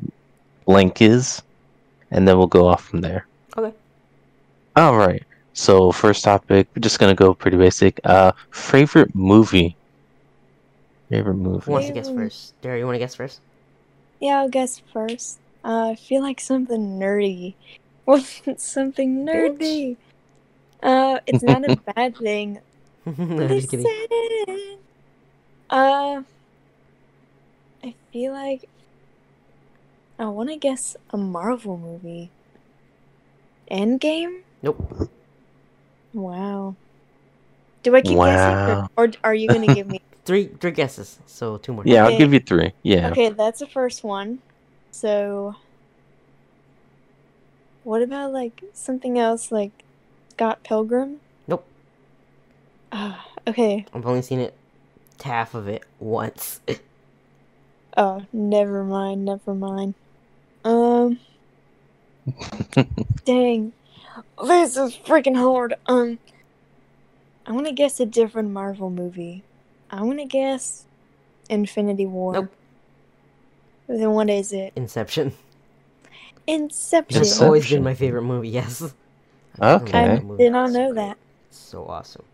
blank is? And then we'll go off from there. Okay. Alright. So first topic, we're just gonna go pretty basic. Uh favorite movie. Favorite Who movie. wants to guess first? Dara, you want to guess first? Yeah, I'll guess first. Uh, I feel like something nerdy. *laughs* Well, something nerdy. Uh, it's not a *laughs* bad thing. *laughs* no, just. Listen. Uh, I feel like I want to guess a Marvel movie. Endgame? Nope. Wow. Do I keep guessing, or, or are you gonna give me? *laughs* Three three guesses. So two more. Yeah, I'll give you three. Yeah. Okay, that's the first one. So, what about like something else, like Scott Pilgrim? Nope. Ah, okay. I've only seen it half of it once. *laughs* Oh, never mind. Never mind. Um. *laughs* Dang. This is freaking hard. Um. I want to guess a different Marvel movie. I want to guess Infinity War. Nope. Then what is it? Inception. Inception. It's always been my favorite movie. Yes. Okay. I did not know that. So awesome.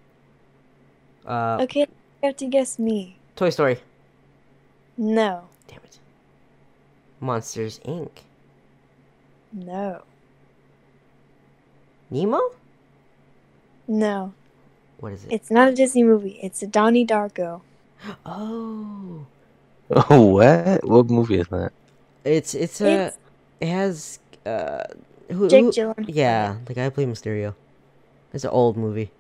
Uh, Okay, you have to guess me. Toy Story. No. Damn it. Monsters Inc. No. Nemo. No. What is it? It's not a Disney movie. It's a Donnie Darko. *gasps* oh, *laughs* Oh, what? What movie is that? it's it's a It's it has uh who, Jake who- Gyllenhaal. yeah the guy who played Mysterio. It's an old movie.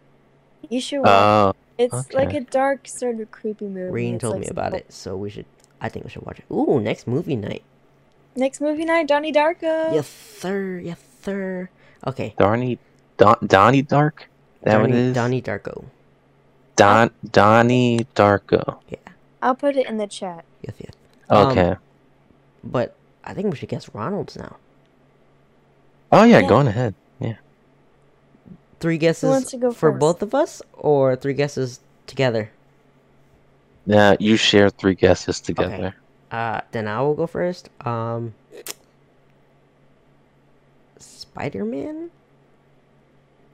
You should watch. Oh, it's okay. like a dark, sort of creepy movie. Reen told like me some- about it, so we should. I think we should watch it. Ooh, next movie night. Next movie night, Donnie Darko. Yeah, thir, yeah, thir. Okay, Donnie, Don, Donnie Dark. That what it Donnie, is? Donnie Darko. Don, Donnie Darko. Yeah. I'll put it in the chat. Yes, yes. Um, Okay. But I think we should guess Ronald's now. oh yeah, yeah. go on ahead. Yeah. Three guesses wants to go for first? both of us, or three guesses together. Yeah, you share three guesses together. Okay. Uh, then I will go first. Um, Spider Man.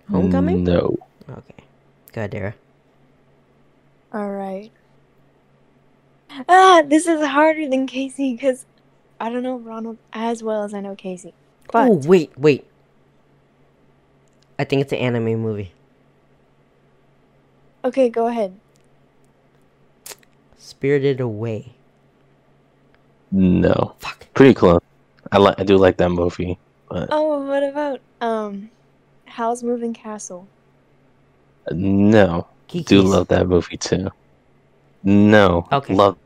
Homecoming. No. Okay, go ahead, Dara. All right. Ah, this is harder than Kaycee because I don't know Ronald as well as I know Kaycee. But Oh wait, wait. I think it's an anime movie. okay, go ahead. Spirited Away. No. Fuck. Pretty close. I like. I do like that movie. But Oh, what about um, Howl's Moving Castle? no. Kiki's. Do love that movie too. No. Okay. Love.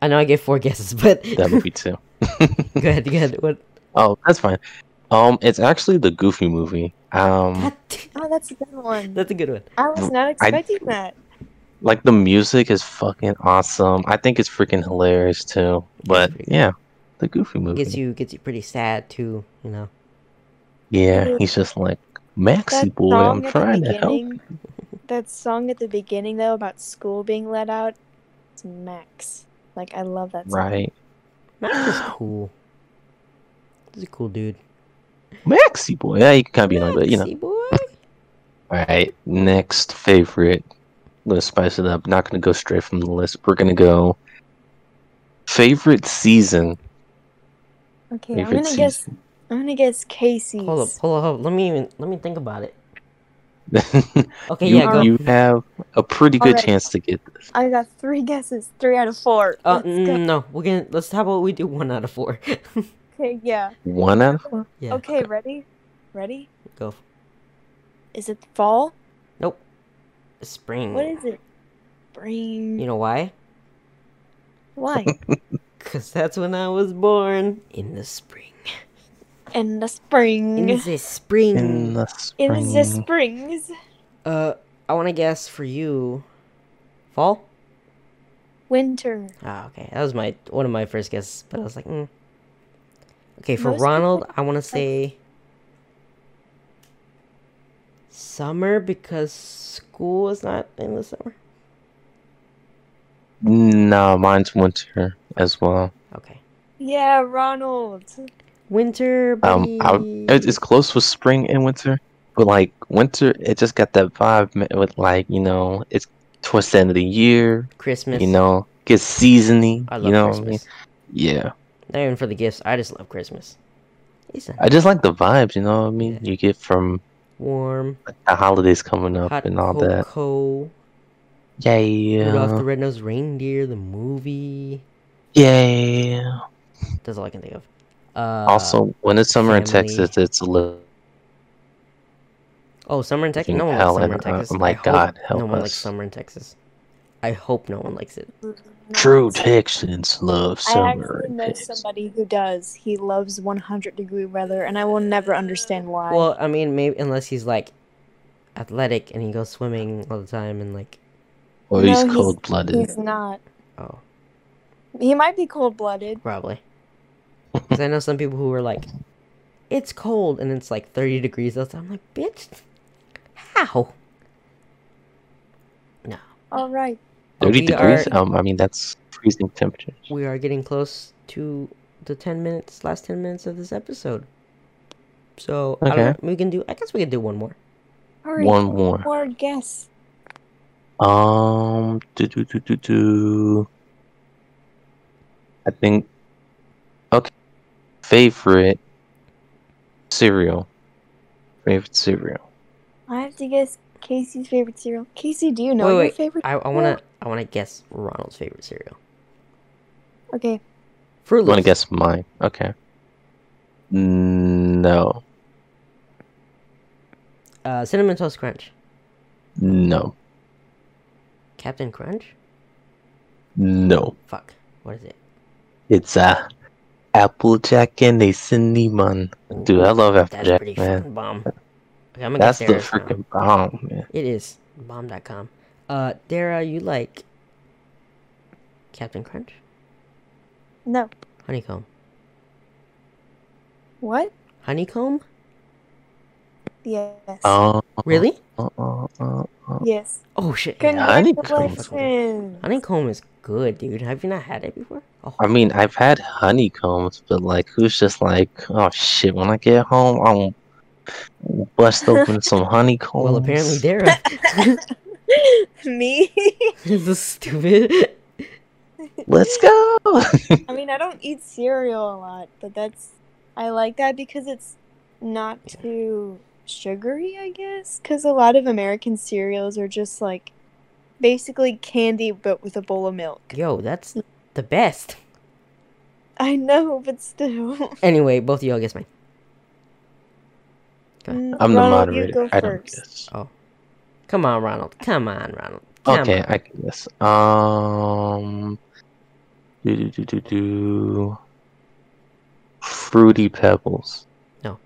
I know I gave four guesses, but *laughs* That would be two. go ahead, go ahead. What? Oh, that's fine. Um, it's actually the Goofy movie. Um, That- Oh, that's a good one. that's a good one. I was not expecting that. like the music is fucking awesome. I think it's freaking hilarious too. But yeah, the Goofy movie. Gets you gets you pretty sad too. You know. Yeah, he's just like Maxi That boy. I'm trying to help. beginning. *laughs* That song at the beginning though about school being let out. It's Max. Like I love that song. Right, Max is cool. He's a cool dude. Maxi boy. Yeah, you can kind of be like, but you know. Maxi boy. All right, next favorite. Let's spice it up. Not gonna go straight from the list. We're gonna go favorite season. Okay, I'm gonna guess. season. I'm gonna guess Kaycee's. Hold up, hold up, hold up. Let me even let me think about it. *laughs* Okay, you, yeah, go. you have a pretty good Alright. chance to get this. I got three guesses. Three out of four. Uh, Let's mm, no, we're gonna let's. How about we do one out of four? *laughs* Okay, yeah. One out of four. yeah. Okay, ready? Ready? Go. Is it fall? Nope. Spring. What is it? Spring. You know why? Why? *laughs* Cause that's when I was born. In the spring. In the spring. In the spring. In the spring. In the springs. Uh, I want to guess for you. Fall. Winter. Ah, okay. That was my one of my first guesses, but I was like, mm. okay. For Most people Ronald, I want to say summer because school is not in the summer. No, mine's winter as well. Okay. Yeah, Ronald. Winter. Um, I, it's close with spring and winter, but like winter, it just got that vibe with like you know, it's towards the end of the year. Christmas. You know, gets seasony. I love you know what I mean? Christmas. Yeah, Not even for the gifts. I just love Christmas. I just like the vibes. You know what I mean? Yeah. You get from warm, the holidays coming up hot and all that. Cocoa. Yeah, Rudolph the Red-Nosed Reindeer, the movie. yeah. That's all I can think of. Uh, also, when it's summer in. Texas, it's a little. Oh, summer in Texas. No one likes summer in and, Texas. my I hope God, no help one likes summer in Texas. I hope no one likes it. True Texans love summer. I summer. actually know somebody who does. He loves 100 degree weather, and I will never understand why. Well, I mean, maybe unless he's like athletic and he goes swimming all the time and like, Or No, he's he's- cold blooded. He's not. oh, He might be cold blooded. probably. Because I know some people who are like, it's cold and it's like 30 degrees outside. I'm like, bitch, how? No. All right. Thirty We degrees. are- Um, I mean that's freezing temperatures. We are getting close to the 10 minutes, last 10 minutes of this episode. So, I don't Okay. know, we can do, I guess we can do one more. All right. One more. One more guess. Um, do do do do do. I think. Okay. Favorite cereal. Favorite cereal. I have to guess Kaycee's favorite cereal. Kaycee, do you know wait, your favorite? I, I want to, I want to guess Ronald's favorite cereal. Okay. Fruit You want to guess mine? Okay. No. Uh, Cinnamon Toast Crunch. No. Captain Crunch? No. Fuck. What is it? It's uh, Applejack and a cinnamon. Dude, I love Applejack. That's pretty man. fucking bomb. Okay, I'm gonna That's the freaking bomb, man. It is. Bomb.com. Uh, Dara, you like Captain Crunch? No. Honeycomb. What? Honeycomb? Yes. Oh. Really? Uh, uh, uh, uh. Yes. Oh shit. yeah. honeycomb. Congratulations. Honeycomb is good, dude. Have you not had it before? Oh, I mean, I've had honeycombs, but like, who's just like, oh shit, when I get home, I'll bust open *laughs* some honeycombs. well, apparently Dara. *laughs* Me? *laughs* this is stupid. Let's go. I mean, I don't eat cereal a lot, but that's I like that because it's not Yeah. too sugary, I guess. Because a lot of American cereals are just like basically candy, but with a bowl of milk. Yo, that's the best. I know, but still. *laughs* Anyway, both of y'all guess mine. I'm the Ronald, you moderator. go I don't first. guess. Come on, Ronald. Come on, Ronald. Come Okay, on. I can guess. Um, Do do do do do. Fruity Pebbles. No.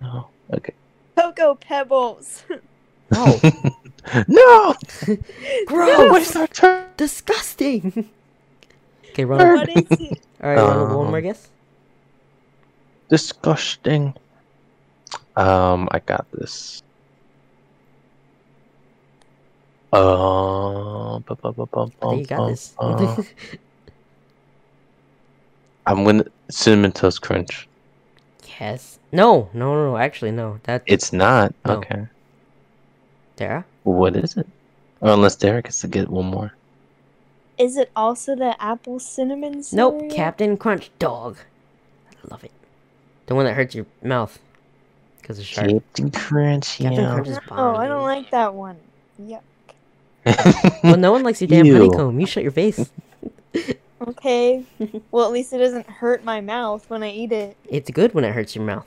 No. Okay. Cocoa Pebbles. Oh, no! *laughs* *laughs* gross! Waste our turn. Disgusting. okay, Ronald. what is it? All right, Ronald. One Um, more guess. Disgusting. Um, I got this. Uh, bu- bu- bu- bu- I you got bum, this. uh, *laughs* I'm gonna cinnamon toast crunch. Yes. No, no, no, no. Actually, no. That It's not No. okay. Dara. What is it? Or unless Dara gets to get one more. Is it also the apple cinnamon Nope. Captain Crunch Dog. I love it. The one that hurts your mouth because it's sharp. Captain Crunch, Captain yeah. Crunch is Oh. I don't like that one. Yep. Well, no one likes your damn *laughs* Ew. honeycomb. You shut your face. *laughs* Okay. *laughs* well, at least it doesn't hurt my mouth when I eat it. It's good when it hurts your mouth.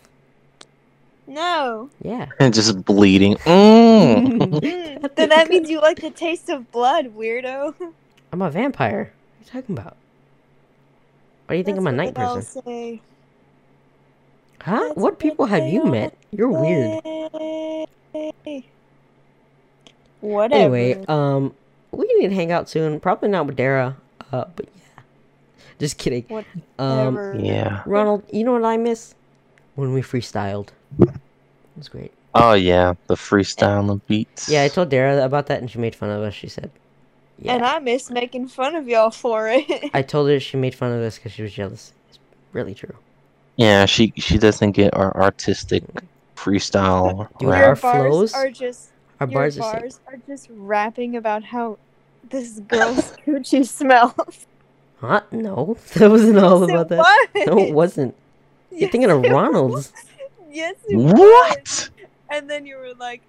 No. Yeah. *laughs* and just bleeding. Mm. *laughs* Then that means you like the taste of blood, weirdo. I'm a vampire. What are you talking about? Why do you think That's I'm a what night they person? say. Huh? That's What people have you met? You're weird. say. Whatever. Anyway, um, we need to hang out soon. Probably not with Dara. Uh, but yeah. Just kidding. Um, yeah. Ronald, you know what I miss? When we freestyled. It was great. Oh yeah, the freestyle of beats. Yeah, I told Dara about that and she made fun of us. She said, yeah. And I miss making fun of y'all for it. I told her she made fun of us because she was jealous. It's really true. Yeah, she she doesn't get our artistic freestyle. Dude, rap. Your our bars flows- are just Our your bars are sick. bars are just rapping about how this girl's *laughs* coochie smells. Huh? No, *laughs* that wasn't all Yes, about it that. was. No, it wasn't. You're thinking of it Ronald's. Yes, it was. What? And then you were like,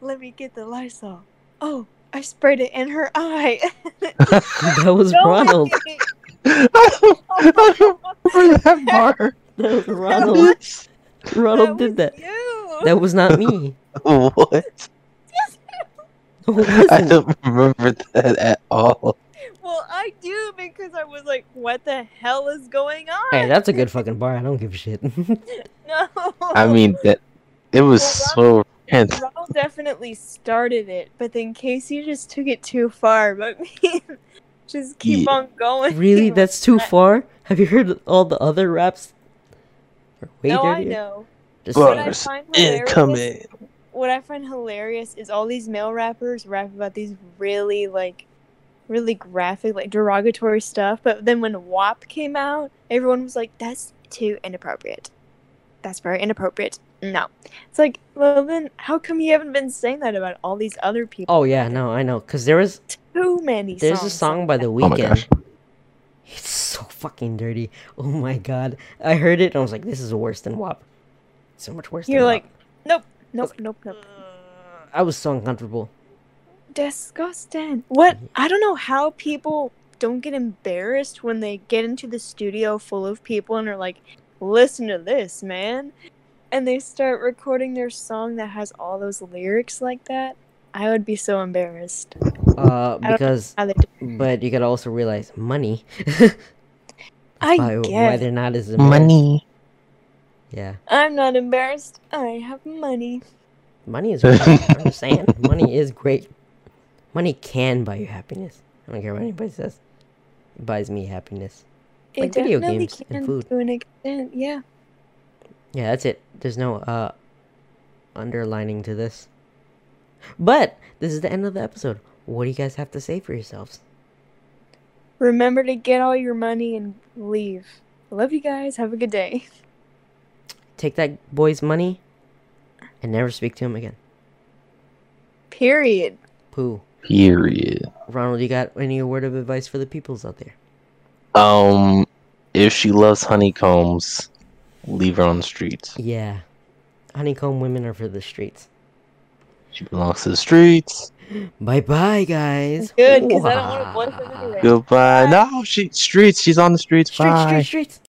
"Let me get the Lysol." Oh, I sprayed it in her eye. *laughs* That was *laughs* No Ronald. way. I don't, oh I don't remember that bar. That was That Ronald. was- Ronald did was that. You. That was not me. What? No, it I don't remember that at all. Well, I do because I was like, "What the hell is going on?" Hey, that's a good fucking bar. I don't give a shit. *laughs* *laughs* no. I mean that it was so and Ronald definitely started it, but then Casey just took it too far. *laughs* But me, just keep Yeah. on going. really? That's too I- far? Have you heard all the other raps? Are way No, I dirtier? know. Just What I bars find incoming. what I find hilarious is all these male rappers rap about these really like, really graphic, like derogatory stuff. But then when WAP came out, everyone was like, "That's too inappropriate. That's very inappropriate." No, it's like, well, then how come you haven't been saying that about all these other people? Oh yeah, no, I know. Cause there was too many. there's a song like by that. The Oh my Weeknd. gosh. It's so fucking dirty. Oh my god. I heard it and I was like, this is worse than WAP. So much worse You're than like, WAP. nope, nope, nope, nope. I was so uncomfortable. Disgusting. What? I don't know how people don't get embarrassed when they get into the studio full of people and are like, listen to this, man. And they start recording their song that has all those lyrics like that. I would be so embarrassed. Uh, because, How they do- but you gotta also realize money. *laughs* I why, why they're not as embarrassed. Money. Yeah, I'm not embarrassed. I have money. money is. Great. I'm just saying, *laughs* money is great. Money can buy you happiness. I don't care what anybody says. It buys me happiness. It Like video games and can food. to an extent, yeah. Yeah, that's it. There's no uh underlining to this. But this is the end of the episode. What do you guys have to say for yourselves? Remember to get all your money and leave. Love you guys. Have a good day. Take that boy's money and never speak to him again. Period. Pooh. Period. Ronald, you got any word of advice for the peoples out there? Um, if she loves honeycombs, leave her on the streets. Yeah. Honeycomb women are for the streets. She belongs to the streets. Bye bye, guys. Good, 'cause I don't want a boyfriend anyway. Goodbye. Bye. No, she streets. She's on the streets. Streets, Bye. streets, streets.